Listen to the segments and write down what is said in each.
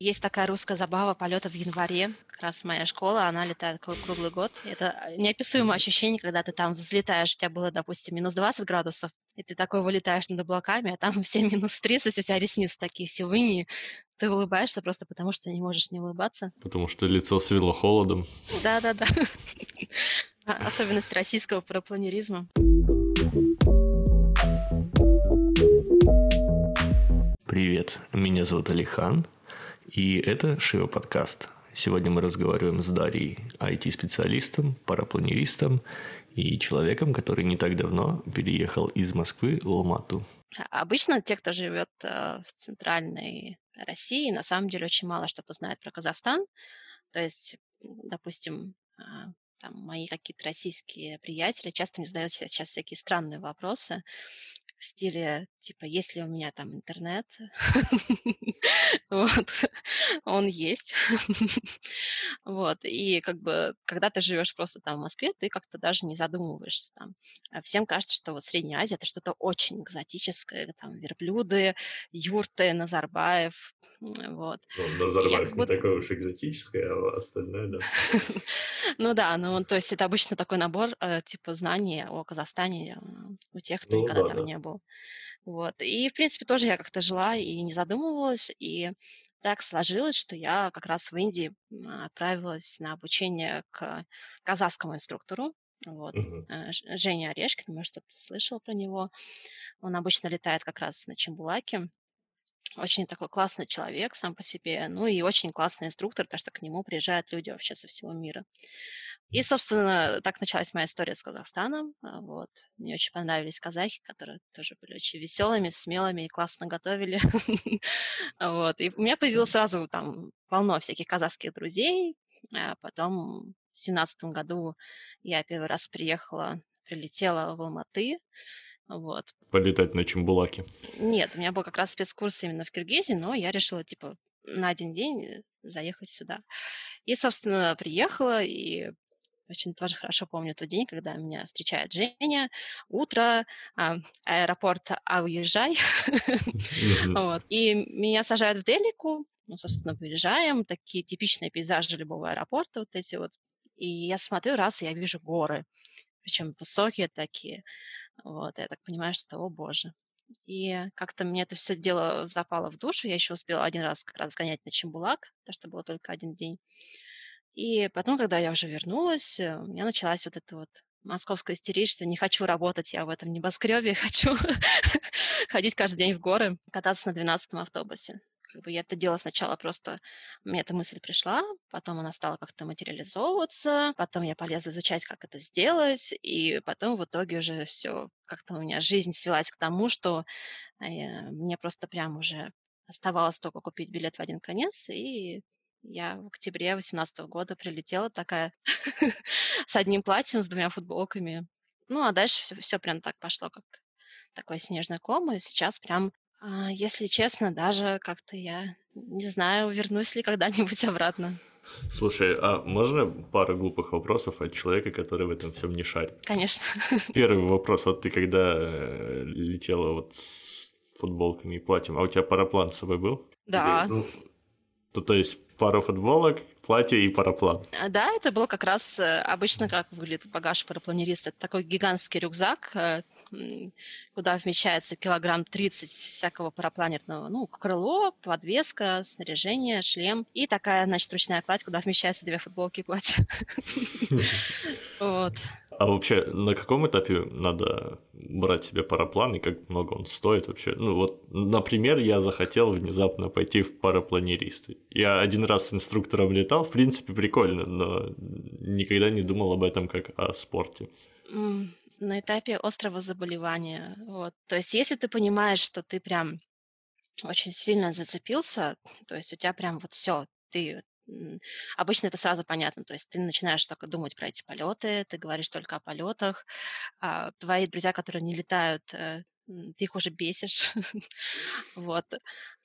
Есть такая русская забава полета в январе. Как раз моя школа, она летает круглый год. Это неописуемое ощущение, когда ты там взлетаешь, у тебя было, допустим, минус 20 градусов, и ты такой вылетаешь над облаками, а там все минус 30, у тебя ресницы такие все выни. Ты улыбаешься просто потому, что не можешь не улыбаться. Потому что лицо свело холодом. Да-да-да. Особенность российского парапланеризма. Привет, меня зовут Алихан, и это Шива подкаст. Сегодня мы разговариваем с Дарьей, IT-специалистом, парапланеристом и человеком, который не так давно переехал из Москвы в Алмату. Обычно те, кто живет э, в центральной России, на самом деле очень мало что-то знают про Казахстан. То есть, допустим, а, там, мои какие-то российские приятели часто мне задают сейчас всякие странные вопросы в стиле, типа, есть ли у меня там интернет? Вот, он есть. Вот, и как бы, когда ты живешь просто там в Москве, ты как-то даже не задумываешься там. А всем кажется, что вот Средняя Азия – это что-то очень экзотическое, там, верблюды, юрты, Назарбаев, вот. Ну, Назарбаев не такое уж экзотическое, а остальное, да. Ну да, ну, то есть это обычно такой набор, э, типа, знаний о Казахстане э, у тех, кто ну никогда там не был был. Вот. И, в принципе, тоже я как-то жила и не задумывалась, и так сложилось, что я как раз в Индии отправилась на обучение к казахскому инструктору. Вот. Uh-huh. Женя Орешкин, может, кто-то слышал про него. Он обычно летает как раз на Чембулаке. Очень такой классный человек сам по себе, ну и очень классный инструктор, потому что к нему приезжают люди вообще со всего мира. И, собственно, так началась моя история с Казахстаном. А, вот. Мне очень понравились казахи, которые тоже были очень веселыми, смелыми и классно готовили. вот. И у меня появилось сразу там полно всяких казахских друзей. А потом в семнадцатом году я первый раз приехала, прилетела в Алматы. Вот. Полетать на Чембулаке? Нет, у меня был как раз спецкурс именно в Киргизии, но я решила, типа, на один день заехать сюда. И, собственно, приехала, и очень тоже хорошо помню тот день, когда меня встречает Женя. Утро, а, аэропорт, а уезжай. вот. И меня сажают в Делику. Ну, собственно, выезжаем. Такие типичные пейзажи любого аэропорта вот эти вот. И я смотрю, раз, я вижу горы. Причем высокие такие. Вот, я так понимаю, что, о боже. И как-то мне это все дело запало в душу. Я еще успела один раз как раз гонять на Чембулак, потому что было только один день. И потом, когда я уже вернулась, э, у меня началась вот эта вот московская истерия, что не хочу работать я в этом небоскребе, хочу ходить каждый день в горы, кататься на 12-м автобусе. Как бы я это делала сначала просто, мне эта мысль пришла, потом она стала как-то материализовываться, потом я полезла изучать, как это сделать, и потом в итоге уже все, как-то у меня жизнь свелась к тому, что э, мне просто прям уже оставалось только купить билет в один конец и я в октябре 2018 года прилетела такая с одним платьем, с двумя футболками. Ну, а дальше все, все прям так пошло, как такой снежный ком. И сейчас прям, а, если честно, даже как-то я не знаю, вернусь ли когда-нибудь обратно. Слушай, а можно пару глупых вопросов от человека, который в этом всем не шарит? Конечно. Первый вопрос. Вот ты когда э, летела вот с футболками и платьем, а у тебя параплан с собой был? Да. Или, ну, то, то есть пару футболок, платье и параплан. А, да, это было как раз э, обычно, как выглядит багаж парапланериста. Это такой гигантский рюкзак, э, куда вмещается килограмм 30 всякого парапланерного. Ну, крыло, подвеска, снаряжение, шлем. И такая, значит, ручная кладь, куда вмещаются две футболки и платье. Вот. А вообще, на каком этапе надо брать себе параплан и как много он стоит вообще? Ну вот, например, я захотел внезапно пойти в парапланеристы. Я один раз с инструктором летал, в принципе, прикольно, но никогда не думал об этом как о спорте. На этапе острого заболевания. Вот. То есть, если ты понимаешь, что ты прям очень сильно зацепился, то есть у тебя прям вот все, ты Обычно это сразу понятно, то есть ты начинаешь только думать про эти полеты, ты говоришь только о полетах, а твои друзья, которые не летают, э, ты их уже бесишь. вот.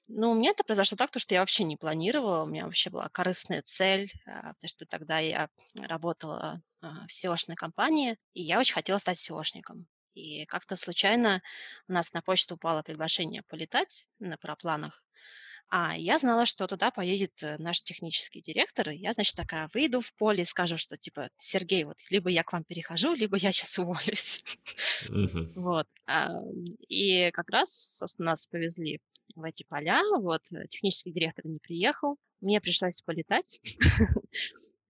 Ну, у меня это произошло так, что я вообще не планировала, у меня вообще была корыстная цель, а, потому что тогда я работала а, в SEO-шной компании, и я очень хотела стать SEOшником. И как-то случайно у нас на почту упало приглашение полетать на парапланах. А я знала, что туда поедет э, наш технический директор, и я, значит, такая выйду в поле и скажу, что, типа, Сергей, вот либо я к вам перехожу, либо я сейчас уволюсь. Вот. И как раз, собственно, нас повезли в эти поля, вот, э, технический директор не приехал, мне пришлось полетать.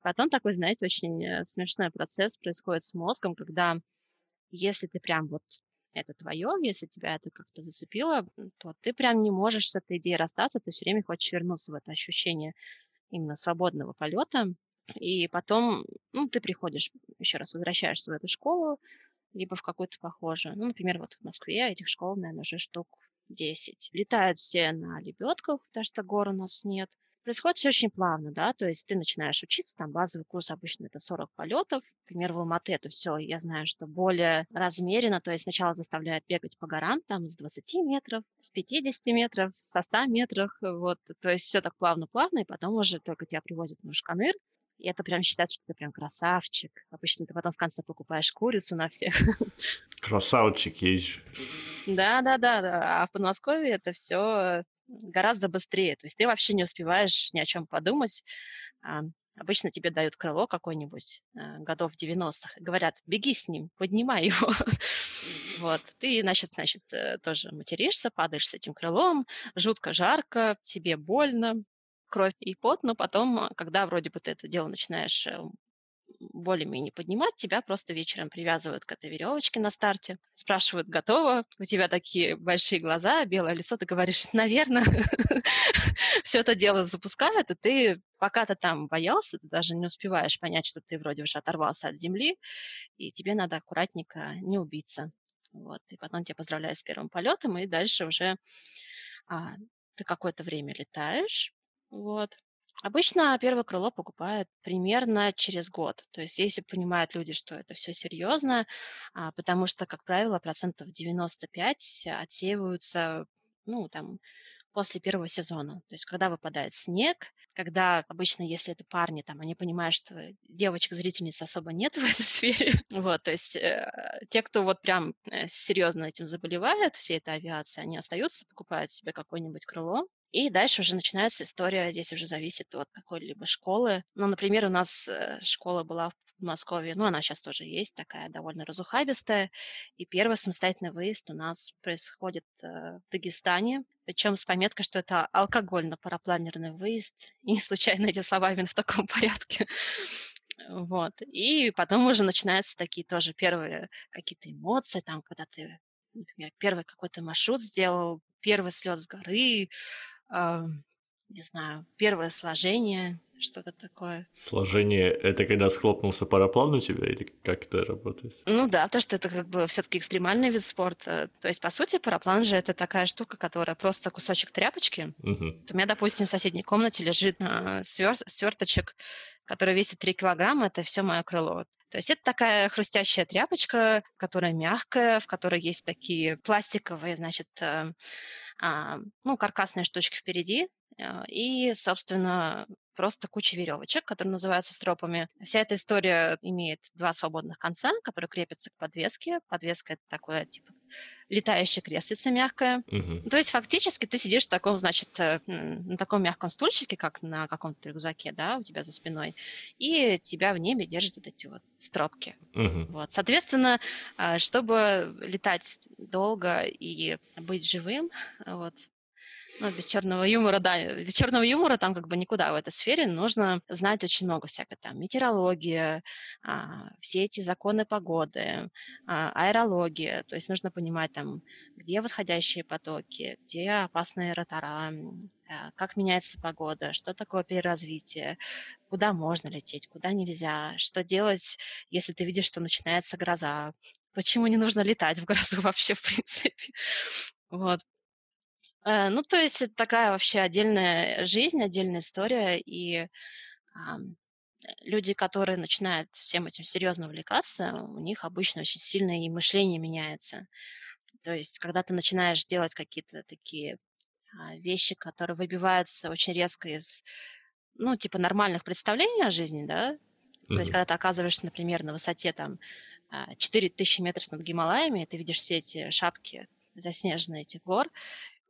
Потом такой, знаете, очень э, смешной процесс происходит с мозгом, когда если ты прям вот это твое, если тебя это как-то зацепило, то ты прям не можешь с этой идеей расстаться, ты все время хочешь вернуться в это ощущение именно свободного полета. И потом, ну, ты приходишь, еще раз возвращаешься в эту школу, либо в какую-то похожую. Ну, например, вот в Москве этих школ, наверное, уже штук 10. Летают все на лебедках, потому что гор у нас нет. Происходит все очень плавно, да, то есть ты начинаешь учиться, там базовый курс обычно это 40 полетов. Например, в Алматы это все, я знаю, что более размеренно, то есть сначала заставляют бегать по горам, там с 20 метров, с 50 метров, со 100 метров, вот, то есть все так плавно-плавно, и потом уже только тебя привозят на Ушканыр, и это прям считается, что ты прям красавчик. Обычно ты потом в конце покупаешь курицу на всех. Красавчик есть. Да, да, да, да. А в Подмосковье это все гораздо быстрее. То есть ты вообще не успеваешь ни о чем подумать. А, обычно тебе дают крыло какое-нибудь а, годов 90-х и говорят, беги с ним, поднимай его. вот. Ты, значит, значит, э, тоже материшься, падаешь с этим крылом, жутко жарко, тебе больно, кровь и пот, но потом, когда вроде бы ты это дело начинаешь э, более-менее поднимать, тебя просто вечером привязывают к этой веревочке на старте, спрашивают, готово, у тебя такие большие глаза, белое лицо, ты говоришь, наверное, все это дело запускают, и ты, пока ты там боялся, ты даже не успеваешь понять, что ты вроде уже оторвался от земли, и тебе надо аккуратненько не убиться. Вот, и потом тебя поздравляют с первым полетом, и дальше уже а, ты какое-то время летаешь, вот, Обычно первое крыло покупают примерно через год. То есть если понимают люди, что это все серьезно, а, потому что, как правило, процентов 95 отсеиваются, ну, там, после первого сезона. То есть когда выпадает снег, когда обычно, если это парни, там, они понимают, что девочек-зрительниц особо нет в этой сфере. Вот, то есть э, те, кто вот прям э, серьезно этим заболевает, всей этой авиации, они остаются, покупают себе какое-нибудь крыло, и дальше уже начинается история, здесь уже зависит от какой-либо школы. Ну, например, у нас э, школа была в Москве, ну, она сейчас тоже есть, такая довольно разухабистая. И первый самостоятельный выезд у нас происходит э, в Дагестане, причем с пометкой, что это алкогольно-парапланерный выезд. И не случайно эти слова именно в таком порядке. Вот. И потом уже начинаются такие тоже первые какие-то эмоции, там, когда ты, например, первый какой-то маршрут сделал, первый слет с горы, не знаю, первое сложение, что-то такое. Сложение это когда схлопнулся параплан у тебя или как это работает? Ну да, потому что это как бы все-таки экстремальный вид спорта. То есть, по сути, параплан же это такая штука, которая просто кусочек тряпочки. Угу. У меня, допустим, в соседней комнате лежит а, свер... сверточек, который весит 3 килограмма, это все мое крыло. То есть это такая хрустящая тряпочка, которая мягкая, в которой есть такие пластиковые, значит, э, а, ну, каркасные штучки впереди, э, и, собственно, просто куча веревочек, которые называются стропами. Вся эта история имеет два свободных конца, которые крепятся к подвеске. Подвеска — это такое, типа, летающая креслица мягкая. Угу. То есть фактически ты сидишь в таком, значит, э, на таком мягком стульчике, как на каком-то рюкзаке, да, у тебя за спиной, и тебя в небе держат вот эти вот стропки. Угу. Вот. Соответственно, э, чтобы летать долго и быть живым, вот, ну, без черного юмора, да, без черного юмора там как бы никуда в этой сфере нужно знать очень много всякой там метеорология, а, все эти законы погоды, а, аэрология, то есть нужно понимать там, где восходящие потоки, где опасные ротора, а, как меняется погода, что такое переразвитие, куда можно лететь, куда нельзя, что делать, если ты видишь, что начинается гроза, почему не нужно летать в грозу вообще в принципе. Вот. Э, ну, то есть это такая вообще отдельная жизнь, отдельная история, и люди, которые начинают всем этим серьезно увлекаться, у них обычно очень сильно и мышление меняется. То есть, когда ты начинаешь делать какие-то такие а, вещи, которые выбиваются очень резко из, ну, типа нормальных представлений о жизни, да, mm-hmm. то есть, когда ты оказываешься, например, на высоте там 4000 а, метров над Гималаями, ты видишь все эти шапки заснеженные этих гор,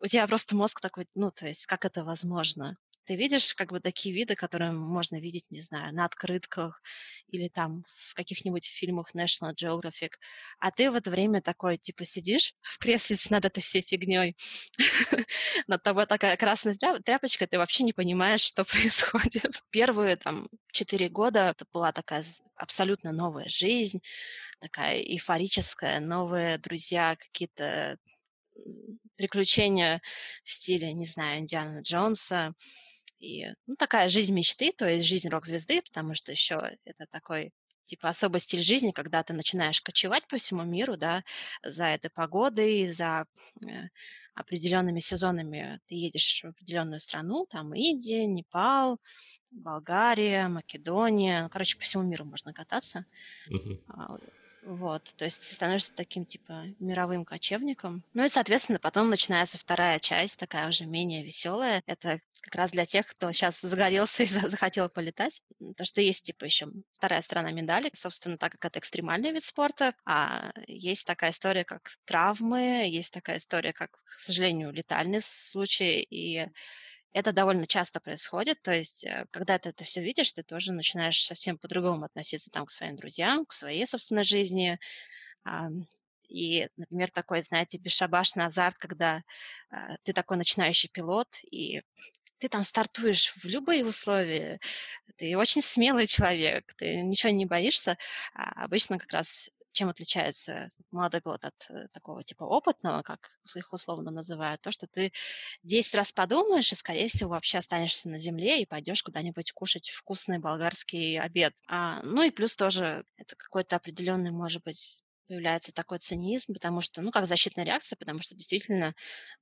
у тебя просто мозг такой, ну, то есть, как это возможно? Ты видишь как бы такие виды, которые можно видеть, не знаю, на открытках или там в каких-нибудь фильмах National Geographic, а ты в это время такой, типа, сидишь в кресле над этой всей фигней, над тобой такая красная тряпочка, ты вообще не понимаешь, что происходит. Первые там четыре года это была такая абсолютно новая жизнь, такая эйфорическая, новые друзья, какие-то приключения в стиле, не знаю, Индиана Джонса, и ну, такая жизнь мечты, то есть жизнь рок-звезды, потому что еще это такой типа особый стиль жизни, когда ты начинаешь кочевать по всему миру, да, за этой погодой, за э, определенными сезонами ты едешь в определенную страну, там Индия, Непал, Болгария, Македония, ну, короче, по всему миру можно кататься. Uh-huh. Вот, то есть становишься таким, типа, мировым кочевником. Ну и, соответственно, потом начинается вторая часть, такая уже менее веселая. Это как раз для тех, кто сейчас загорелся и захотел полетать. То, что есть, типа, еще вторая сторона медали, собственно, так как это экстремальный вид спорта, а есть такая история, как травмы, есть такая история, как, к сожалению, летальный случай, и это довольно часто происходит, то есть, э, когда ты это все видишь, ты тоже начинаешь совсем по-другому относиться там к своим друзьям, к своей собственной жизни. И, например, такой, знаете, бесшабашный азарт, когда а, ты такой начинающий пилот, и ты там стартуешь в любые условия, ты очень смелый человек, ты ничего не боишься. А обычно как раз чем отличается молодой пилот от э, такого типа опытного, как их условно называют, то, что ты 10 раз подумаешь и, скорее всего, вообще останешься на земле и пойдешь куда-нибудь кушать вкусный болгарский обед. А, ну и плюс тоже это какой-то определенный, может быть, появляется такой цинизм, потому что, ну, как защитная реакция, потому что действительно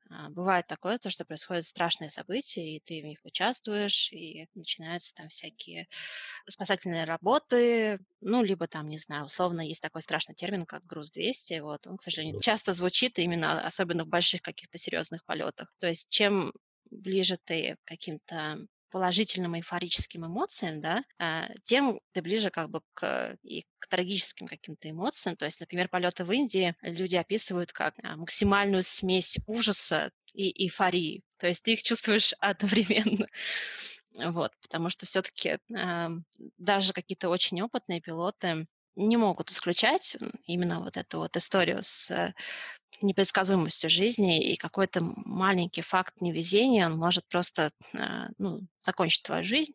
а, бывает такое, то, что происходят страшные события, и ты в них участвуешь, и начинаются там всякие спасательные работы, ну, либо там, не знаю, условно есть такой страшный термин, как груз-200, вот, он, к сожалению, часто звучит именно, особенно в больших каких-то серьезных полетах. То есть чем ближе ты к каким-то положительным эйфорическим эмоциям, да, а, тем ты ближе как бы к, и к трагическим каким-то эмоциям. То есть, например, полеты в Индии люди описывают как а, максимальную смесь ужаса и эйфории. То есть ты их чувствуешь одновременно. Вот, потому что все-таки э, даже какие-то очень опытные пилоты не могут исключать именно вот эту вот историю с непредсказуемостью жизни, и какой-то маленький факт невезения, он может просто а, ну, закончить твою жизнь.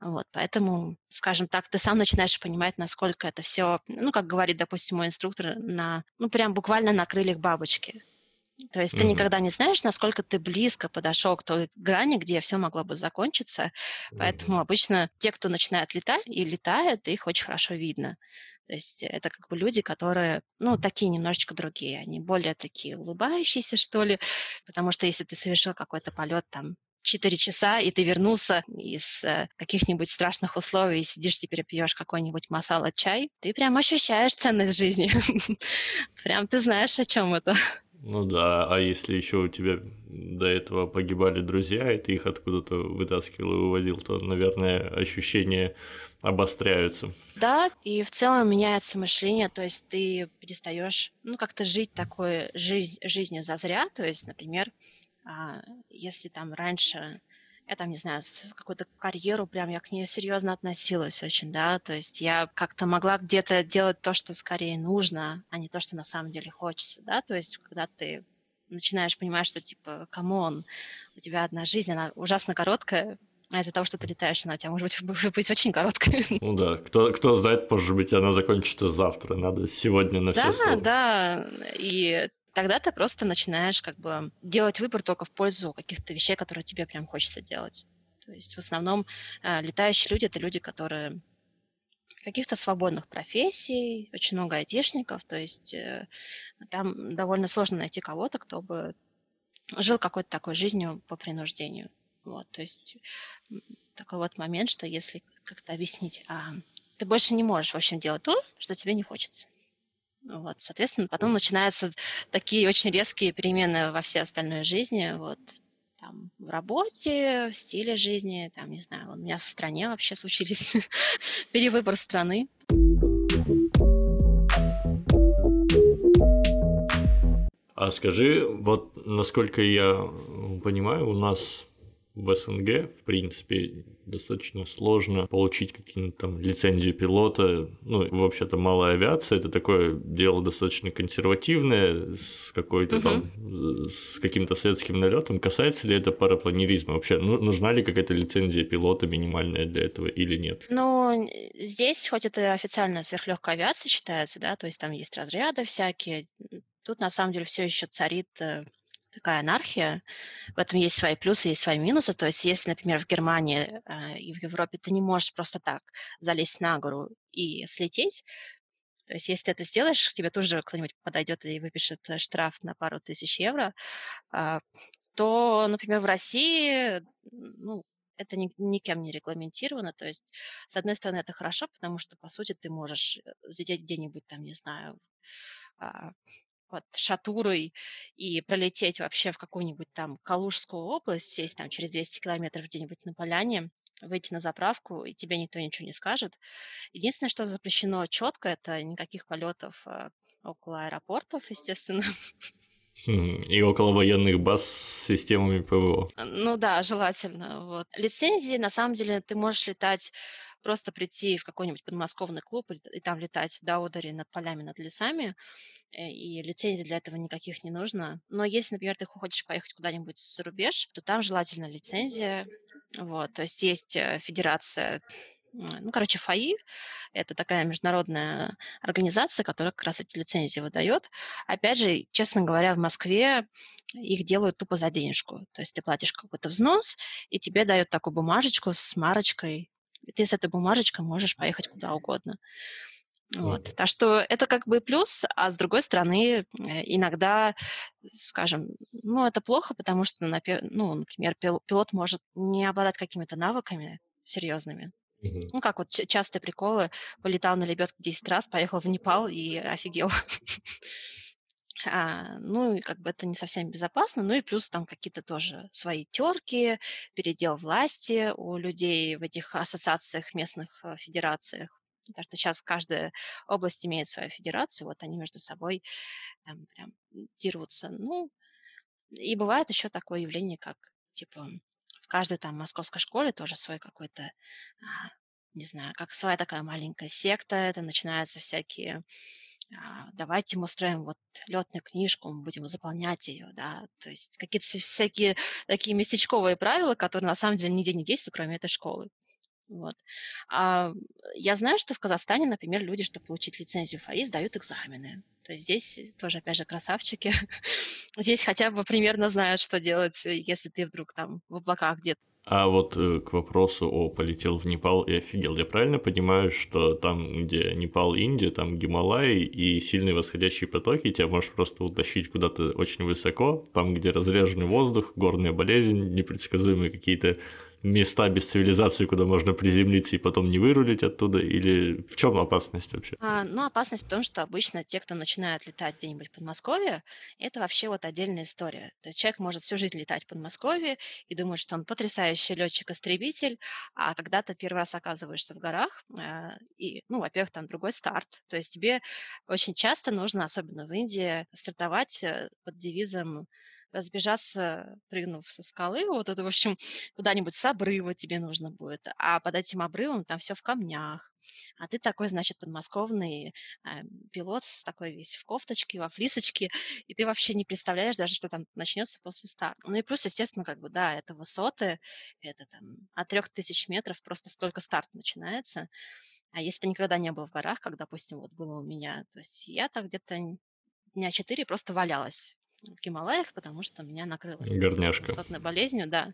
Вот, поэтому, скажем так, ты сам начинаешь понимать, насколько это все, ну, как говорит, допустим, мой инструктор, на, ну, прям буквально на крыльях бабочки. То есть mm-hmm. ты никогда не знаешь, насколько ты близко подошел к той грани, где все могло бы закончиться. Mm-hmm. Поэтому обычно те, кто начинает летать и летают, их очень хорошо видно. То есть это как бы люди, которые, ну, такие немножечко другие. Они более такие улыбающиеся, что ли. Потому что если ты совершил какой-то полет там 4 часа, и ты вернулся из э, каких-нибудь страшных условий, и сидишь теперь пьешь какой-нибудь масала-чай, ты прям ощущаешь ценность жизни. Прям ты знаешь, о чем это. Ну да, а если еще у тебя до этого погибали друзья, и ты их откуда-то вытаскивал и выводил, то, наверное, ощущения обостряются. Да, и в целом меняется мышление, то есть ты перестаешь, ну, как-то жить такой жизнь, жизнью зазря, то есть, например, а, если там раньше я там, не знаю, какую-то карьеру прям я к ней серьезно относилась очень, да, то есть я как-то могла где-то делать то, что скорее нужно, а не то, что на самом деле хочется, да, то есть когда ты начинаешь понимать, что типа, come on, у тебя одна жизнь, она ужасно короткая, а из-за того, что ты летаешь, она у тебя может быть, быть очень короткой. Ну да, кто, кто знает, может быть, она закончится завтра, надо сегодня на все Да, да, и тогда ты просто начинаешь как бы делать выбор только в пользу каких-то вещей, которые тебе прям хочется делать. То есть в основном э, летающие люди — это люди, которые каких-то свободных профессий, очень много айтишников, то есть э, там довольно сложно найти кого-то, кто бы жил какой-то такой жизнью по принуждению. Вот, то есть такой вот момент, что если как-то объяснить, а, ты больше не можешь, в общем, делать то, что тебе не хочется. Вот, соответственно, потом начинаются такие очень резкие перемены во всей остальной жизни, вот, там, в работе, в стиле жизни, там, не знаю, у меня в стране вообще случились перевыбор страны. А скажи, вот насколько я понимаю, у нас в СНГ, в принципе, достаточно сложно получить какие-то там лицензии пилота. Ну, вообще-то малая авиация это такое дело достаточно консервативное, с какой-то угу. там, с каким-то советским налетом. Касается ли это парапланеризма? Вообще, ну, нужна ли какая-то лицензия пилота минимальная для этого или нет? Ну, здесь, хоть это официально сверхлегкая авиация считается, да, то есть там есть разряды всякие, тут на самом деле все еще царит э, такая анархия. В этом есть свои плюсы, есть свои минусы. То есть, если, например, в Германии э, и в Европе ты не можешь просто так залезть на гору и слететь, то есть, если ты это сделаешь, к тебе тоже кто-нибудь подойдет и выпишет э, штраф на пару тысяч евро, э, то, например, в России, ну, это ни, никем не регламентировано. То есть, с одной стороны, это хорошо, потому что, по сути, ты можешь э, взлететь где-нибудь там, не знаю, а, под Шатурой и пролететь вообще в какую-нибудь там Калужскую область, сесть там через 200 километров где-нибудь на поляне, выйти на заправку, и тебе никто ничего не скажет. Единственное, что запрещено четко, это никаких полетов а, около аэропортов, естественно. Хм, и около военных баз с системами ПВО. Ну да, желательно. Вот. Лицензии, на самом деле, ты можешь летать просто прийти в какой-нибудь подмосковный клуб и, там летать до Одери над полями, над лесами, э, и лицензий для этого никаких не нужно. Но если, например, ты хочешь поехать куда-нибудь за рубеж, то там желательно лицензия. Вот, то есть есть э, федерация ну, короче, ФАИ – это такая международная организация, которая как раз эти лицензии выдает. Опять же, честно говоря, в Москве их делают тупо за денежку. То есть ты платишь какой-то взнос, и тебе дают такую бумажечку с марочкой и ты с этой бумажечкой можешь поехать куда угодно. Вот. Так что это как бы плюс, а с другой стороны, э, иногда, скажем, ну, это плохо, потому что, ну, например, пилот может не обладать какими-то навыками серьезными. Mm-hmm. Ну, как вот частые приколы, полетал на лебедке 10 раз, поехал в Непал и офигел. А, ну, и как бы это не совсем безопасно. Ну и плюс там какие-то тоже свои терки, передел власти у людей в этих ассоциациях, местных э, федерациях. Потому что сейчас каждая область имеет свою федерацию, вот они между собой там прям дерутся. Ну, и бывает еще такое явление, как, типа, в каждой там московской школе тоже свой какой-то, а, не знаю, как своя такая маленькая секта, это начинаются всякие давайте мы устроим вот летную книжку, мы будем заполнять ее, да, то есть какие-то всякие такие местечковые правила, которые на самом деле нигде не действуют, кроме этой школы. Вот. А я знаю, что в Казахстане, например, люди, чтобы получить лицензию ФАИ, сдают экзамены. То есть здесь тоже, опять же, красавчики. здесь хотя бы примерно знают, что делать, если ты вдруг там в облаках где-то а вот э, к вопросу о полетел в Непал и офигел, я правильно понимаю, что там, где Непал, Индия, там Гималаи и сильные восходящие потоки, тебя можешь просто утащить куда-то очень высоко, там, где разреженный воздух, горная болезнь, непредсказуемые какие-то места без цивилизации, куда можно приземлиться и потом не вырулить оттуда? Или в чем опасность вообще? А, ну, опасность в том, что обычно те, кто начинают летать где-нибудь в Подмосковье, это вообще вот отдельная история. То есть человек может всю жизнь летать в Подмосковье и думает, что он потрясающий летчик-истребитель, а когда ты первый раз оказываешься в горах, а, и, ну, во-первых, там другой старт. То есть тебе очень часто нужно, особенно в Индии, стартовать э, под девизом разбежаться, прыгнув со скалы, вот это, в общем, куда-нибудь с обрыва тебе нужно будет, а под этим обрывом там все в камнях, а ты такой, значит, подмосковный э, пилот такой весь в кофточке, во флисочке, и ты вообще не представляешь даже, что там начнется после старта. Ну и плюс, естественно, как бы, да, это высоты, это там от трех тысяч метров просто столько старт начинается. А если ты никогда не был в горах, как, допустим, вот было у меня, то есть я так где-то дня четыре просто валялась в Гималаях, потому что меня накрыло Горняшка. болезнью, да.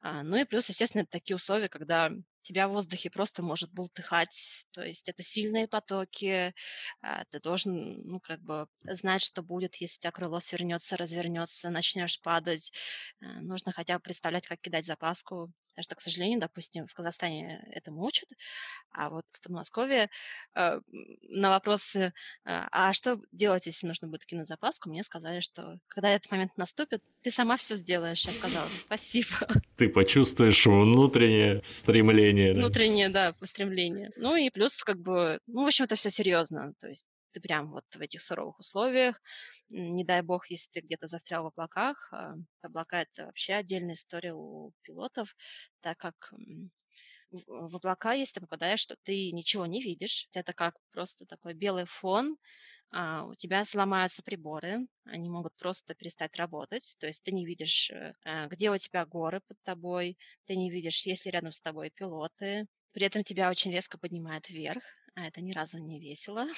А, ну и плюс, естественно, это такие условия, когда тебя в воздухе просто может бултыхать, то есть это сильные потоки, а, ты должен, ну, как бы знать, что будет, если у тебя крыло свернется, развернется, начнешь падать, а, нужно хотя бы представлять, как кидать запаску, потому что, к сожалению, допустим, в Казахстане этому учат, а вот в Подмосковье э, на вопросы, а что делать, если нужно будет кинуть запаску, мне сказали, что когда этот момент наступит, ты сама все сделаешь. Я сказала, спасибо. Ты почувствуешь внутреннее стремление. Внутреннее, да, стремление. Ну и плюс, как бы, ну, в общем, это все серьезно. То есть ты прям вот в этих суровых условиях. Не дай бог, если ты где-то застрял в облаках. А, облака — это вообще отдельная история у пилотов, так как в облака, если ты попадаешь, что ты ничего не видишь. Это как просто такой белый фон, у тебя сломаются приборы, они могут просто перестать работать, то есть ты не видишь, э, а, где у тебя горы под тобой, ты не видишь, есть ли рядом с тобой пилоты, при этом тебя очень резко поднимает вверх, а это ни разу не весело.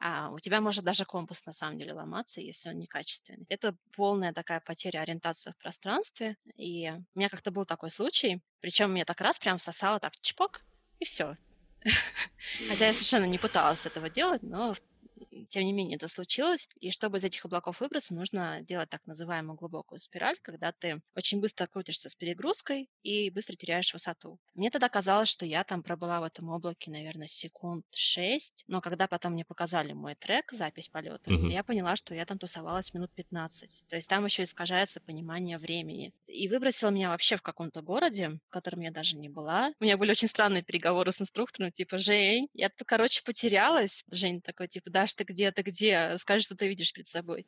А у тебя может даже компас на самом деле ломаться, если он некачественный. Это полная такая потеря ориентации в пространстве. И у меня как-то был такой случай, причем меня так раз прям сосало так чпок, и все. Хотя я совершенно не пыталась этого делать, но тем не менее это случилось, и чтобы из этих облаков выбраться, нужно делать так называемую глубокую спираль, когда ты очень быстро крутишься с перегрузкой и быстро теряешь высоту. Мне тогда казалось, что я там пробыла в этом облаке, наверное, секунд 6, но когда потом мне показали мой трек, запись полета, mm-hmm. я поняла, что я там тусовалась минут 15. То есть там еще искажается понимание времени. И выбросила меня вообще в каком-то городе, в котором я даже не была. У меня были очень странные переговоры с инструктором, типа, Жень, я, короче, потерялась. Жень такой, типа, Даш, ты где, ты где? Скажи, что ты видишь перед собой.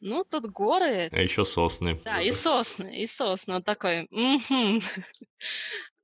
Ну, тут горы. А еще сосны. Да, и сосны, и сосны. Он такой,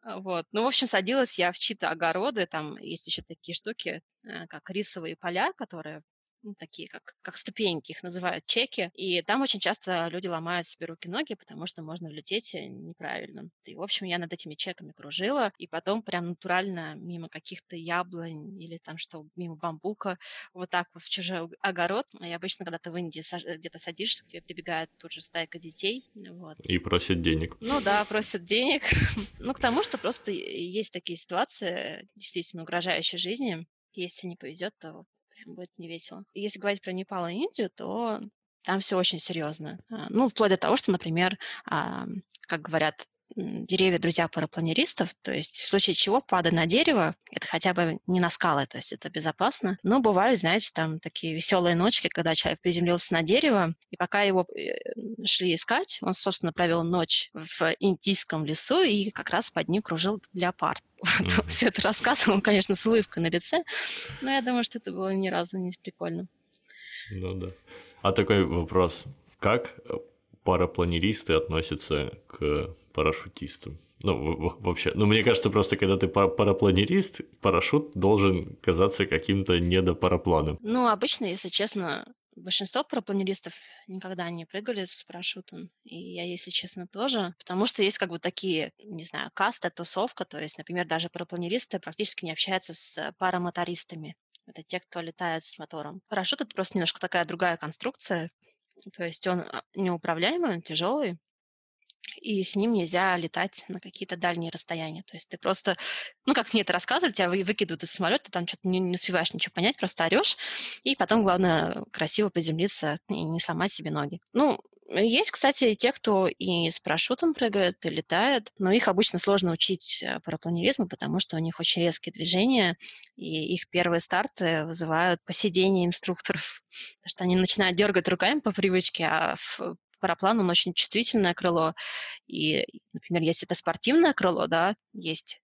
Вот. Ну, в общем, садилась я в чьи-то огороды, там есть еще такие штуки, э, как рисовые поля, которые ну, такие как, как ступеньки, их называют чеки, и там очень часто люди ломают себе руки-ноги, потому что можно влететь э, неправильно. И, в общем, я над этими чеками кружила, и потом прям натурально мимо каких-то яблонь или там что, мимо бамбука, вот так вот в чужой огород. И обычно, когда ты в Индии где-то садишься, к тебе прибегает тут же стайка детей. Вот. И просят денег. Ну да, просят денег. ну, к тому, что просто есть такие ситуации, действительно угрожающие жизни. Если не повезет, то будет не весело. Если говорить про Непал и Индию, то там все очень серьезно. А, ну, вплоть до того, что, например, как говорят деревья друзья парапланеристов, то есть в случае чего падая на дерево, это хотя бы не на скалы, то есть это безопасно. Но бывали, знаете, там такие веселые ночки, когда человек приземлился на дерево, и пока его э, шли искать, он, собственно, провел ночь в индийском лесу и как раз под ним кружил леопард. Вот, mm-hmm. Все это рассказывал, он, конечно, с улыбкой на лице, но я думаю, что это было ни разу не прикольно. Ну да. А такой вопрос. Как парапланеристы относятся к парашютистам? Ну, вообще, ну, мне кажется, просто когда ты парапланерист, парашют должен казаться каким-то недопарапланом. Ну, обычно, если честно, Большинство парапланеристов никогда не прыгали с парашютом, и я, если честно, тоже, потому что есть как бы такие, не знаю, касты, тусовка, то есть, например, даже парапланеристы практически не общаются с парамотористами. Это те, кто летает с мотором. Парашют — это просто немножко такая другая конструкция, то есть он а, неуправляемый, он тяжелый, и с ним нельзя летать на какие-то дальние расстояния. То есть ты просто, ну, как мне это рассказывали, тебя выкидывают из самолета, ты там что-то не, не успеваешь ничего понять, просто орешь, и потом, главное, красиво приземлиться и не сломать себе ноги. Ну, есть, кстати, те, кто и с парашютом прыгает, и летает, но их обычно сложно учить э, парапланеризму, потому что у них очень резкие движения, и их первые старты вызывают посидение инструкторов, потому что они начинают дергать руками по привычке, а в параплан, он очень чувствительное крыло. И, например, если это спортивное крыло, да, есть,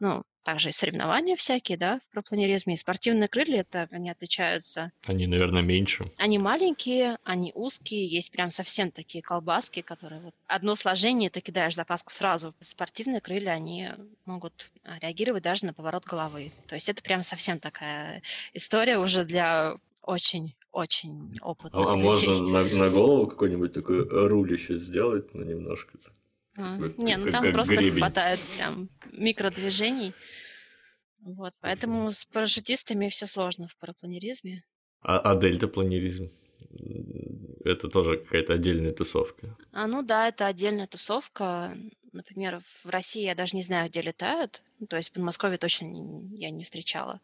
ну, также и соревнования всякие, да, в парапланеризме. И спортивные крылья, это они отличаются. Они, наверное, меньше. Они маленькие, они узкие, есть прям совсем такие колбаски, которые вот одно сложение, ты кидаешь запаску сразу. Спортивные крылья, они могут а, реагировать даже на поворот головы. То есть это прям совсем такая история уже для очень очень опытных А, а можно на, на голову какой-нибудь такой рулище сделать, ну, немножко? А, как, не, ну как, там как просто гребень. хватает прям микродвижений. Вот, поэтому с парашютистами все сложно в парапланеризме. А, а дельтапланеризм? Это тоже какая-то отдельная тусовка. А, ну да, это отдельная тусовка. Например, в России я даже не знаю, где летают. Ну, то есть в Подмосковье точно не, я не встречала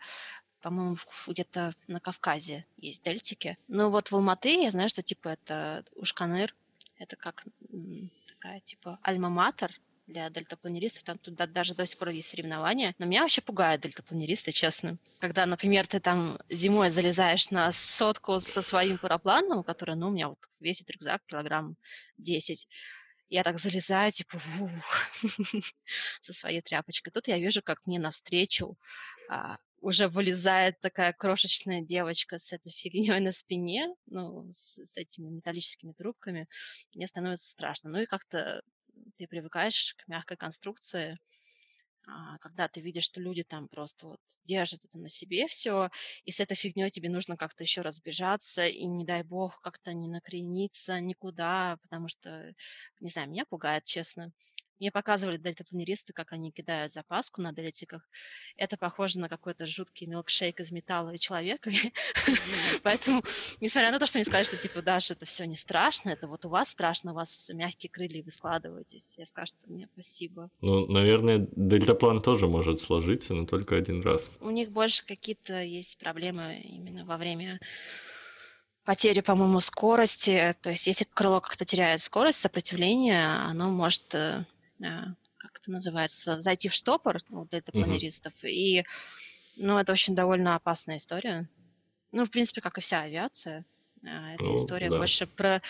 по-моему, где-то на Кавказе есть дельтики. Но вот в Алматы я знаю, что типа это Ушканыр, это как такая типа альма-матер для дельтапланеристов, там туда даже до сих пор есть соревнования. Но меня вообще пугают дельтапланеристы, честно. Когда, например, ты там зимой залезаешь на сотку со своим парапланом, который, ну, у меня вот весит рюкзак килограмм 10, я так залезаю, типа, со своей тряпочкой. Тут я вижу, как мне навстречу а, уже вылезает такая крошечная девочка с этой фигней на спине, ну, с, с этими металлическими трубками, мне становится страшно. Ну и как-то ты привыкаешь к мягкой конструкции, а, когда ты видишь, что люди там просто вот держат это на себе все, и с этой фигней тебе нужно как-то еще разбежаться, и не дай бог как-то не накрениться никуда, потому что, не знаю, меня пугает, честно. Мне показывали дельтапланеристы, как они кидают запаску на дельтиках. Это похоже на какой-то жуткий милкшейк из металла и человека. Поэтому, несмотря на то, что они сказали, что, типа, Даша, это все не страшно, это вот у вас страшно, у вас мягкие крылья, вы складываетесь. Я скажу, что мне спасибо. Ну, наверное, дельтаплан тоже может сложиться, но только один раз. У них больше какие-то есть проблемы именно во время потери, по-моему, скорости. То есть, если крыло как-то теряет скорость сопротивления, оно может э, как это называется, зайти в штопор ну, для планеристов. Uh-huh. И, ну, это очень довольно опасная история. Ну, в принципе, как и вся авиация. А, эта oh, история да. больше про,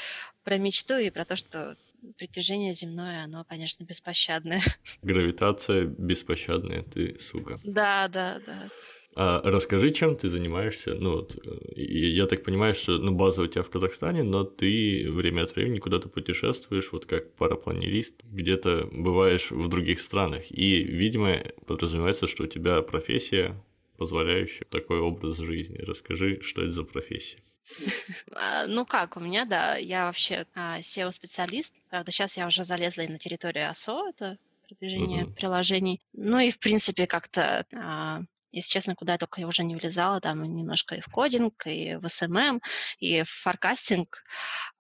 про мечту и про то, что притяжение земное, оно, конечно, беспощадное. Гравитация беспощадная, ты сука. Да, да, да. А расскажи, чем ты занимаешься. Ну, вот, я так понимаю, что ну, база у тебя в Казахстане, но ты время от времени куда-то путешествуешь, вот как парапланерист, где-то бываешь в других странах. И, видимо, подразумевается, что у тебя профессия, позволяющая такой образ жизни. Расскажи, что это за профессия. А, ну как, у меня, да, я вообще SEO-специалист. Правда, сейчас я уже залезла и на территорию АСО, это продвижение приложений. Ну и, в принципе, как-то а, если честно, куда я только я уже не влезала, там немножко и в кодинг, и в SMM, и в форкастинг.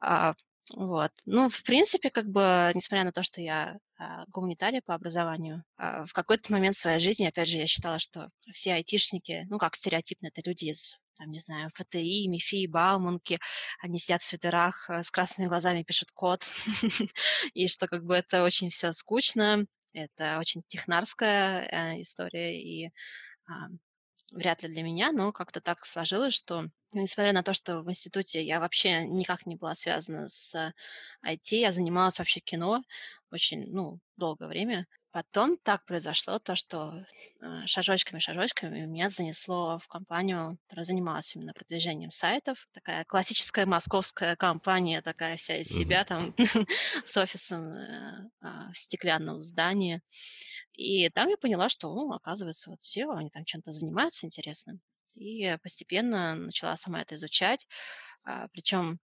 А, вот. Ну, в принципе, как бы, несмотря на то, что я а, гуманитария по образованию, а, в какой-то момент своей жизни, опять же, я считала, что все айтишники, ну, как стереотипно, это люди из там, не знаю, ФТИ, МИФИ, Бауманки, они сидят в свитерах, э, с красными глазами пишут код, и что как бы это очень все скучно, это очень технарская э, история, и вряд ли для меня, но как-то так сложилось, что несмотря на то, что в институте я вообще никак не была связана с IT, я занималась вообще кино очень, ну, долгое время. Потом так произошло то, что шажочками-шажочками э, меня занесло в компанию, которая занималась именно продвижением сайтов. Такая классическая московская компания, такая вся из себя, там, с офисом э, а, в стеклянном здании. И там я поняла, что, ну, оказывается, вот SEO, они там чем-то занимаются интересным. И постепенно начала сама это изучать. А, Причем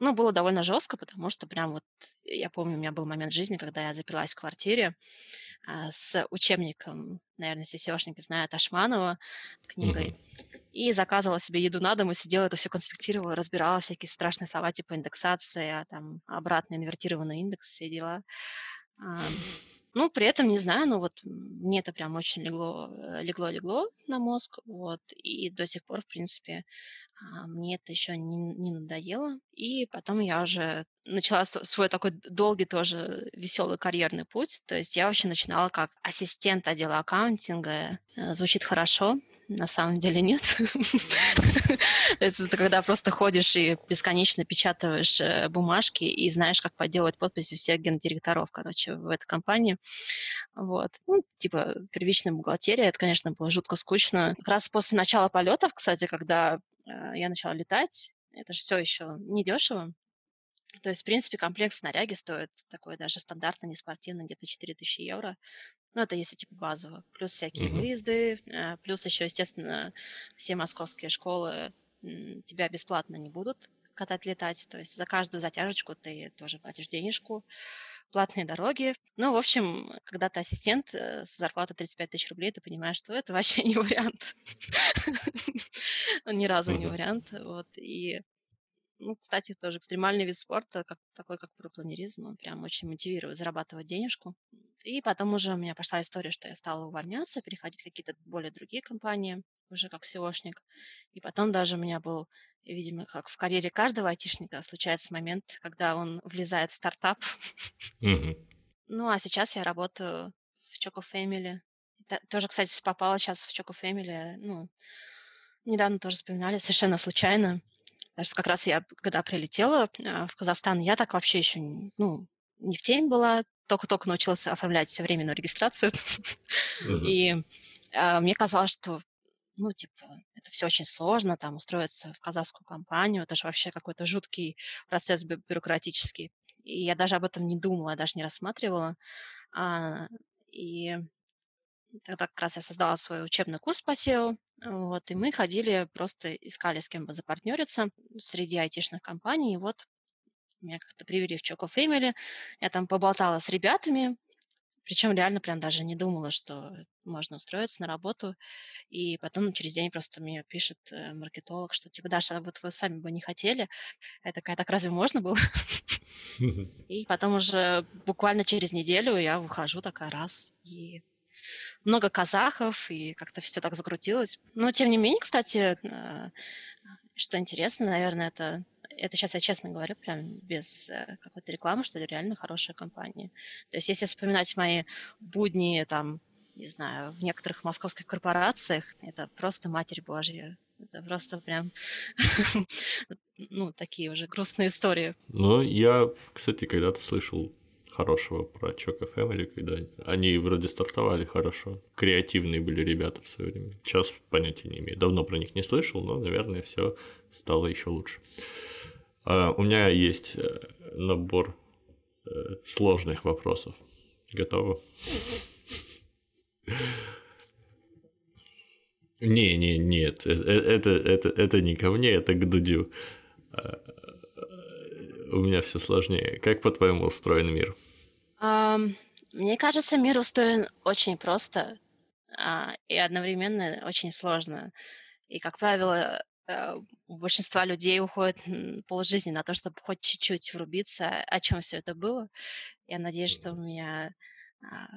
ну, было довольно жестко, потому что прям вот, я помню, у меня был момент в жизни, когда я заперлась в квартире с учебником, наверное, все SEOшники знают, Ашманова, книгой, mm-hmm. и заказывала себе еду на дом и сидела это все конспектировала, разбирала всякие страшные слова типа индексация, там, обратно инвертированный индекс, все дела. А, ну, при этом, не знаю, но вот мне это прям очень легло, э, легло-легло на мозг, вот, и до сих пор, в принципе, а, мне это еще не, не надоело. И потом я уже начала свой такой долгий тоже веселый карьерный путь. То есть я вообще начинала как ассистент отдела аккаунтинга. Э, звучит хорошо, на самом деле нет. Это когда просто ходишь и бесконечно печатаешь э, бумажки и знаешь, как поделать подписи всех гендиректоров, короче, в этой компании. Вот. Ну, типа первичная бухгалтерия, это, конечно, было жутко скучно. Как раз после начала полетов, кстати, когда я начала летать, это же все еще не дешево. То есть, в принципе, комплект снаряги стоит такой даже стандартно, не спортивный, где-то 4000 евро. Ну, это если типа базово. Плюс всякие uh-huh. выезды, э, плюс еще, естественно, все московские школы тебя бесплатно не будут катать, летать. То есть за каждую затяжечку ты тоже платишь денежку, платные дороги. Ну, в общем, когда ты ассистент э, с зарплатой 35 тысяч рублей, ты понимаешь, что это вообще не вариант. Ни разу не вариант. Вот. И ну, кстати, тоже экстремальный вид спорта, как, такой как парапланеризм, он прям очень мотивирует зарабатывать денежку. И потом уже у меня пошла история, что я стала увольняться, переходить в какие-то более другие компании, уже как SEOшник. И потом даже у меня был, видимо, как в карьере каждого айтишника, случается момент, когда он влезает в стартап. Ну, а сейчас я работаю в Choco Family. Тоже, кстати, попала сейчас в Choco Family, ну, недавно тоже вспоминали, совершенно случайно. Даже как раз я, когда прилетела а, в Казахстан, я так вообще еще, ну, не в теме была, только-только научилась оформлять временную регистрацию. И а, мне казалось, что ну, типа, это все очень сложно, там, устроиться в казахскую компанию, это же вообще какой-то жуткий процесс бю- бюрократический. И я даже об этом не думала, даже не рассматривала. А, и тогда как раз я создала свой учебный курс по SEO, вот, и мы ходили, просто искали с кем бы запартнериться среди айтишных компаний. И вот меня как-то привели в Choco Family, я там поболтала с ребятами, причем реально прям даже не думала, что можно устроиться на работу. И потом через день просто мне пишет э, маркетолог, что типа, Даша, вот вы сами бы не хотели. Я такая, так разве можно было? И потом уже буквально через неделю я выхожу такая раз, и много казахов, и как-то все так закрутилось. Но, тем не менее, кстати, э, что интересно, наверное, это это сейчас я честно говорю, прям без э, какой-то рекламы, что это реально хорошая компания. То есть если вспоминать мои будни, там, не знаю, в некоторых московских корпорациях, это просто Матерь Божья. Это просто прям, ну, такие уже грустные истории. Ну, я, кстати, когда-то слышал хорошего про Choco Family, когда они вроде стартовали хорошо. Креативные были ребята в свое время. Сейчас понятия не имею. Давно про них не слышал, но, наверное, все стало еще лучше. А, у меня есть э, набор э, сложных вопросов. Готовы? Не, не, нет, э, это, это, это не ко мне, это к Дудю. А, у меня все сложнее. Как по-твоему устроен мир? Um, мне кажется, мир устроен очень просто uh, и одновременно очень сложно. И, как правило, Э, у большинства людей уходит полжизни на то, чтобы хоть чуть-чуть врубиться, о чем все это было. Я надеюсь, что у меня а,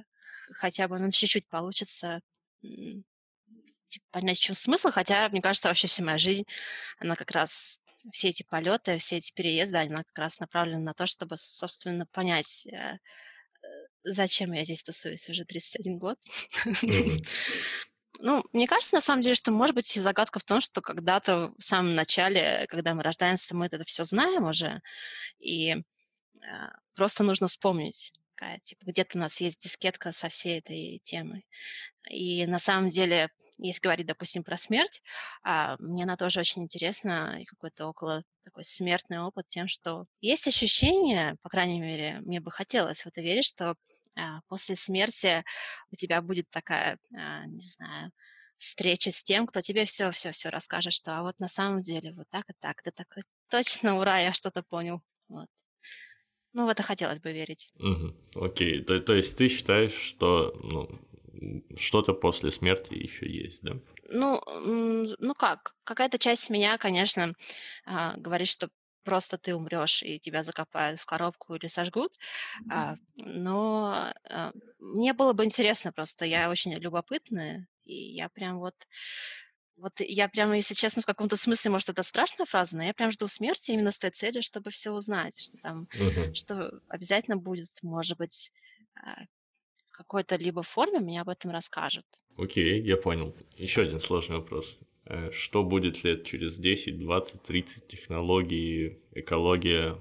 хотя бы ну, чуть-чуть получится типа, понять, в чем смысл, хотя, мне кажется, вообще вся моя жизнь, она как раз, все эти полеты, все эти переезды, она как раз направлена на то, чтобы, собственно, понять, э, зачем я здесь тусуюсь уже 31 год. Mm-hmm. Ну, мне кажется, на самом деле, что может быть загадка в том, что когда-то в самом начале, когда мы рождаемся, мы это все знаем уже, и э, просто нужно вспомнить, какая, типа, где-то у нас есть дискетка со всей этой темой. И на самом деле, если говорить, допустим, про смерть, а, мне она тоже очень интересна, и какой-то около такой смертный опыт тем, что есть ощущение, по крайней мере, мне бы хотелось в это верить, что а, после смерти у тебя будет такая, а, не знаю, встреча с тем, кто тебе все, все, все расскажет, что а вот на самом деле вот так и так, ты такой, точно, ура, я что-то понял. Вот. Ну, в это хотелось бы верить. Угу. Окей, то, то есть ты считаешь, что ну, что-то после смерти еще есть, да? Ну, ну как, какая-то часть меня, конечно, а, говорит, что просто ты умрешь и тебя закопают в коробку или сожгут. А, но а, мне было бы интересно просто, я очень любопытная, и я прям вот вот я прямо, если честно, в каком-то смысле, может, это страшная фраза, но я прям жду смерти именно с той целью, чтобы все узнать, что там, uh-huh. что обязательно будет, может быть, какой-то либо форме мне об этом расскажут. Окей, okay, я понял. Еще один сложный вопрос. Э, что будет лет через 10, 20, 30 технологии, экология,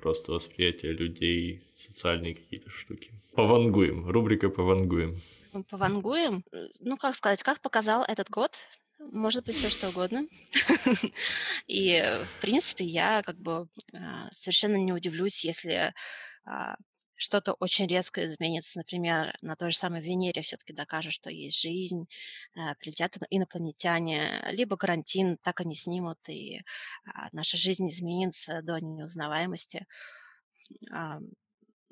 просто восприятие людей, социальные какие-то штуки. Повангуем, рубрика «Повангуем». Повангуем? Ну, как сказать, как показал этот год, может быть все что угодно. И, в принципе, я как бы а, совершенно не удивлюсь, если а, что-то очень резко изменится, например, на той же самой Венере все-таки докажут, что есть жизнь, э, прилетят инопланетяне, либо карантин так они снимут, и а, наша жизнь изменится до неузнаваемости.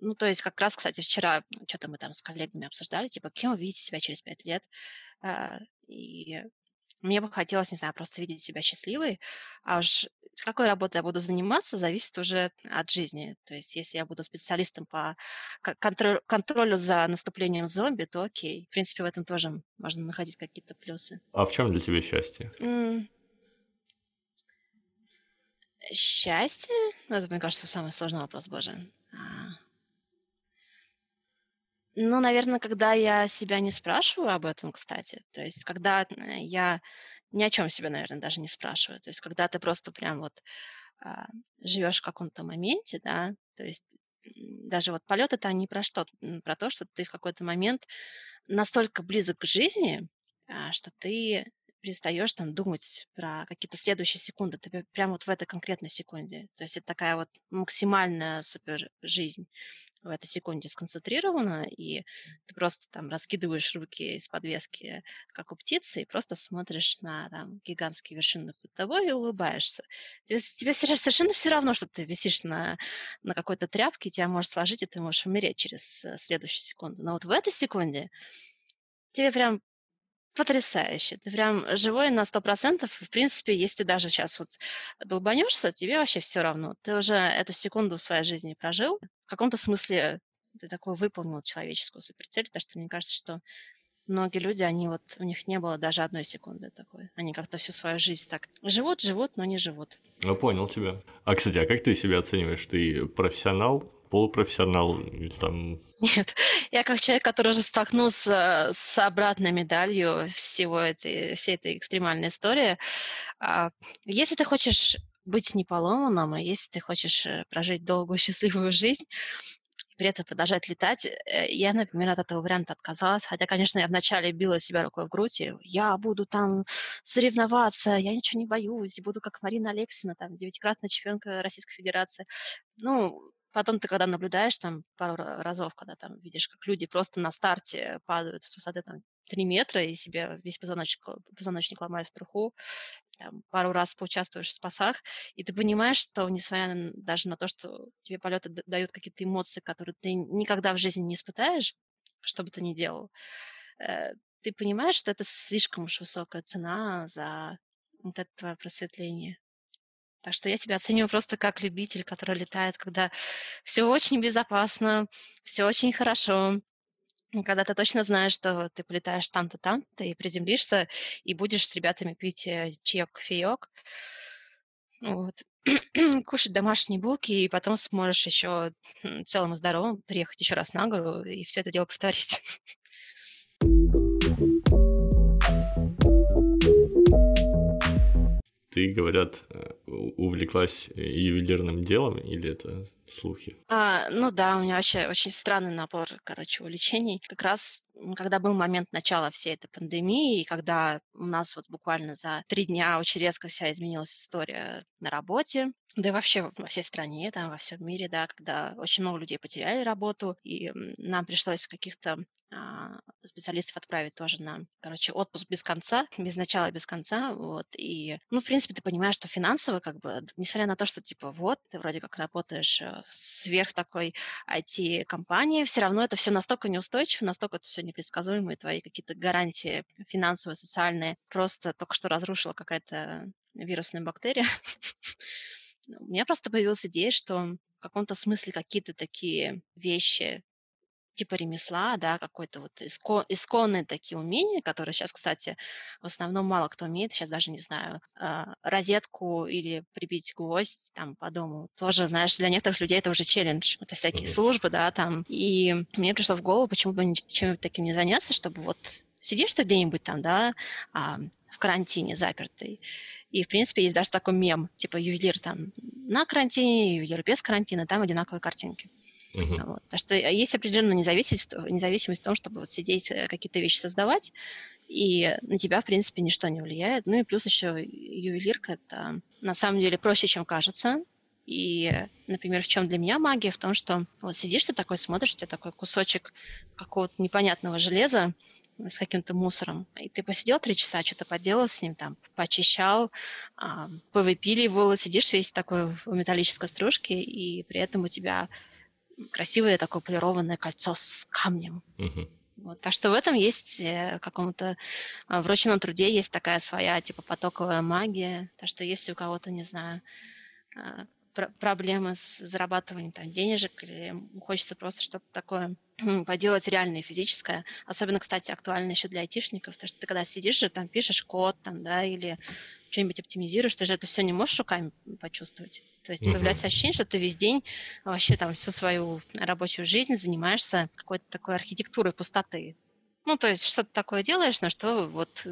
Ну, то есть как раз, кстати, вчера что-то мы там с коллегами обсуждали, типа, кем вы видите себя через пять лет? А, и мне бы хотелось, не знаю, просто видеть себя счастливой, а уж какой работой я буду заниматься, зависит уже от жизни. То есть если я буду специалистом по контролю, за наступлением зомби, то окей. В принципе, в этом тоже можно находить какие-то плюсы. А в чем для тебя счастье? Mm. Счастье? Ну, это, мне кажется, самый сложный вопрос, боже. А. Ну, наверное, когда я себя не спрашиваю об этом, кстати. То есть, когда э, я ни о чем себя, наверное, даже не спрашиваю. То есть, когда ты просто прям вот а, живешь в каком-то моменте, да, то есть даже вот полет это не про что, про то, что ты в какой-то момент настолько близок к жизни, а, что ты перестаешь там думать про какие-то следующие секунды, ты прямо вот в этой конкретной секунде. То есть это такая вот максимальная супер жизнь в этой секунде сконцентрирована, и ты просто там раскидываешь руки из подвески, как у птицы, и просто смотришь на там, гигантские вершины под тобой и улыбаешься. Тебе, тебе совершенно все равно, что ты висишь на, на какой-то тряпке, тебя может сложить, и ты можешь умереть через э, следующую секунду. Но вот в этой секунде тебе прям потрясающе. Ты прям живой на сто процентов. В принципе, если даже сейчас вот долбанешься, тебе вообще все равно. Ты уже эту секунду в своей жизни прожил. В каком-то смысле ты такой выполнил человеческую суперцель, потому что мне кажется, что многие люди, они вот, у них не было даже одной секунды такой. Они как-то всю свою жизнь так живут, живут, но не живут. Ну, понял тебя. А, кстати, а как ты себя оцениваешь? Ты профессионал полупрофессионал или там... Нет, я как человек, который уже столкнулся с обратной медалью всего этой, всей этой экстремальной истории. А, если ты хочешь быть неполоманным, и если ты хочешь э, прожить долгую счастливую жизнь, при этом продолжать летать. Э, я, например, от этого варианта отказалась. Хотя, конечно, я вначале била себя рукой в грудь, я буду там соревноваться, я ничего не боюсь, буду как Марина Алексина, там, девятикратная чемпионка Российской Федерации. Ну, Потом ты, когда наблюдаешь там пару разов, когда там видишь, как люди просто на старте падают с высоты там 3 метра и себе весь позвоночник, позвоночник ломают в труху, там, пару раз поучаствуешь в спасах, и ты понимаешь, что несмотря на, даже на то, что тебе полеты дают какие-то эмоции, которые ты никогда в жизни не испытаешь, что бы ты ни делал, э, ты понимаешь, что это слишком уж высокая цена за вот это твое просветление. Так что я себя оцениваю просто как любитель, который летает, когда все очень безопасно, все очень хорошо, когда ты точно знаешь, что ты полетаешь там-то, там-то, и приземлишься, и будешь с ребятами пить э, чаек, кофеек, вот. кушать домашние булки, и потом сможешь еще целым и здоровым приехать еще раз на гору и все это дело повторить. Ты, говорят, э, увлеклась ювелирным делом, или это слухи? А, ну да, у меня вообще очень странный набор, короче, увлечений. Как раз, когда был момент начала всей этой пандемии, и когда у нас вот буквально за три дня очень резко вся изменилась история на работе, да и вообще во всей стране, там, во всем мире, да, когда очень много людей потеряли работу, и нам пришлось каких-то а, специалистов отправить тоже на, короче, отпуск без конца, без начала, без конца, вот, и, ну, в принципе, ты понимаешь, что финансово, как бы, несмотря на то, что, типа, вот, ты вроде как работаешь э, сверх такой IT-компании, все равно это все настолько неустойчиво, настолько это все непредсказуемо, и твои какие-то гарантии финансовые, социальные просто только что разрушила какая-то вирусная бактерия. У меня просто появилась идея, что в каком-то смысле какие-то такие вещи, типа ремесла, да, какой-то вот искон, исконные такие умения, которые сейчас, кстати, в основном мало кто умеет, сейчас даже не знаю, э, розетку или прибить гвоздь там по дому, тоже, знаешь, для некоторых людей это уже челлендж, это всякие mm-hmm. службы, да, там, и мне пришло в голову, почему бы чем-нибудь таким не заняться, чтобы вот сидишь ты где-нибудь там, да, а, в карантине запертый, и, в принципе, есть даже такой мем, типа ювелир там на карантине, ювелир без карантина, там одинаковые картинки. Uh-huh. Вот. Так что есть определенная независимость, независимость в том, чтобы вот сидеть, э, какие-то вещи создавать, и на тебя, в принципе, ничто не влияет. Ну и плюс еще ювелирка – это на самом деле проще, чем кажется. И, например, в чем для меня магия? В том, что вот сидишь ты такой, смотришь, у тебя такой кусочек какого-то непонятного железа, с каким-то мусором. И ты посидел три часа, что-то поделал с ним, там, почищал, а, повыпиливал, сидишь весь такой в металлической стружке, и при этом у тебя красивое такое полированное кольцо с камнем. Uh-huh. Вот, так что в этом есть э, какому-то а, в ручном труде есть такая своя типа потоковая магия. Так что если у кого-то, не знаю, а, пр- проблемы с зарабатыванием там денежек или хочется просто что-то такое поделать реальное физическое. Особенно, кстати, актуально еще для айтишников, потому что ты когда сидишь же, там пишешь код, там, да, или что-нибудь оптимизируешь, ты же это все не можешь руками почувствовать. То есть появляется ощущение, что ты весь день вообще там всю свою рабочую жизнь занимаешься какой-то такой архитектурой пустоты. Ну, то есть что-то такое делаешь, на что вот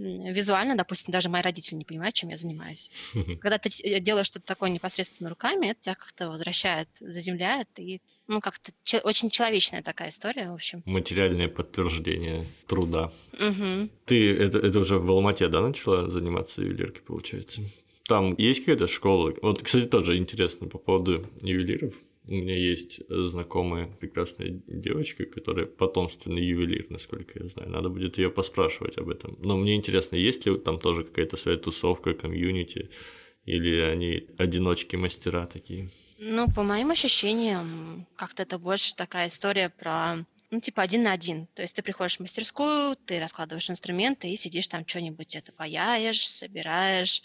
визуально, допустим, даже мои родители не понимают, чем я занимаюсь. Когда ты делаешь что-то такое непосредственно руками, это тебя как-то возвращает, заземляет, и ну, как-то че- очень человечная такая история, в общем. Материальное подтверждение труда. Угу. Ты это, это уже в Алмате, да, начала заниматься ювелиркой, получается? Там есть какая-то школа? Вот, кстати, тоже интересно по поводу ювелиров. У меня есть знакомая прекрасная девочка, которая потомственный ювелир, насколько я знаю. Надо будет ее поспрашивать об этом. Но мне интересно, есть ли там тоже какая-то своя тусовка, комьюнити, или они одиночки-мастера такие? Ну, по моим ощущениям, как-то это больше такая история про ну, типа один на один. То есть ты приходишь в мастерскую, ты раскладываешь инструменты и сидишь там что-нибудь это паяешь, собираешь.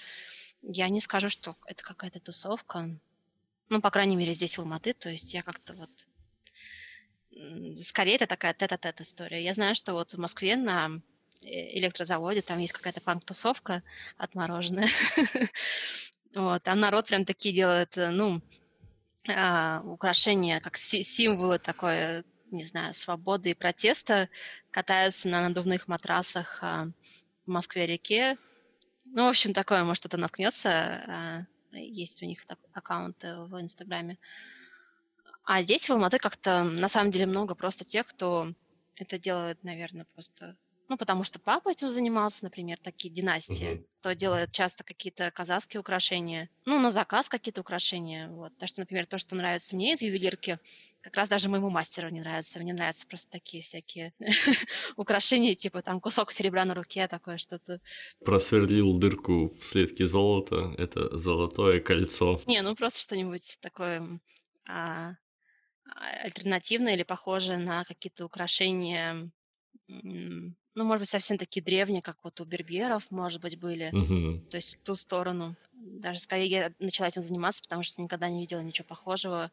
Я не скажу, что это какая-то тусовка. Ну, по крайней мере, здесь в Алматы. То есть я как-то вот... Скорее, это такая тет-а-тет история. Я знаю, что вот в Москве на э, электрозаводе там есть какая-то панк-тусовка отмороженная. вот, там народ прям такие делает, э, ну, а, украшения, как символы такое, не знаю, свободы и протеста, катаются на надувных матрасах а, в Москве-реке. Ну, в общем, такое, может, кто-то наткнется. Есть у них так, аккаунты в Инстаграме. А здесь в Алматы как-то на самом деле много просто тех, кто это делает, наверное, просто ну, потому что папа этим занимался, например, такие династии, uh-huh. кто делает часто какие-то казахские украшения, ну, на заказ какие-то украшения, вот. Так что, например, то, что нравится мне из ювелирки, как раз даже моему мастеру не нравится. Мне нравятся просто такие всякие украшения, типа там кусок серебра на руке, такое что-то. Просверлил дырку в слитке золота, это золотое кольцо. Не, ну просто что-нибудь такое а, а альтернативное или похожее на какие-то украшения ну, может быть, совсем такие древние, как вот у берберов, может быть, были. Угу. То есть в ту сторону. Даже скорее я начала этим заниматься, потому что никогда не видела ничего похожего.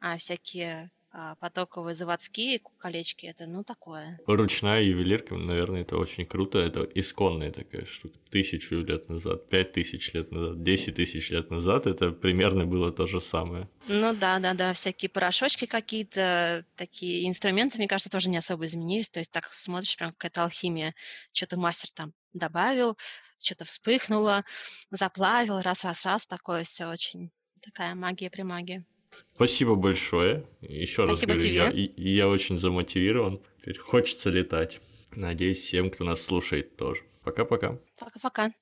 А всякие а, потоковые заводские колечки, это ну такое. Ручная ювелирка, наверное, это очень круто. Это исконная такая штука. Тысячу лет назад, пять тысяч лет назад, десять тысяч лет назад это примерно было то же самое. Ну да, да, да, всякие порошочки какие-то, такие инструменты, мне кажется, тоже не особо изменились. То есть так смотришь, прям какая-то алхимия. Что-то мастер там добавил, что-то вспыхнуло, заплавил, раз-раз-раз, такое все очень такая магия при магии. Спасибо большое. Еще раз говорю, тебе. я, я очень замотивирован. Теперь хочется летать. Надеюсь, всем, кто нас слушает, тоже. Пока-пока. Пока-пока.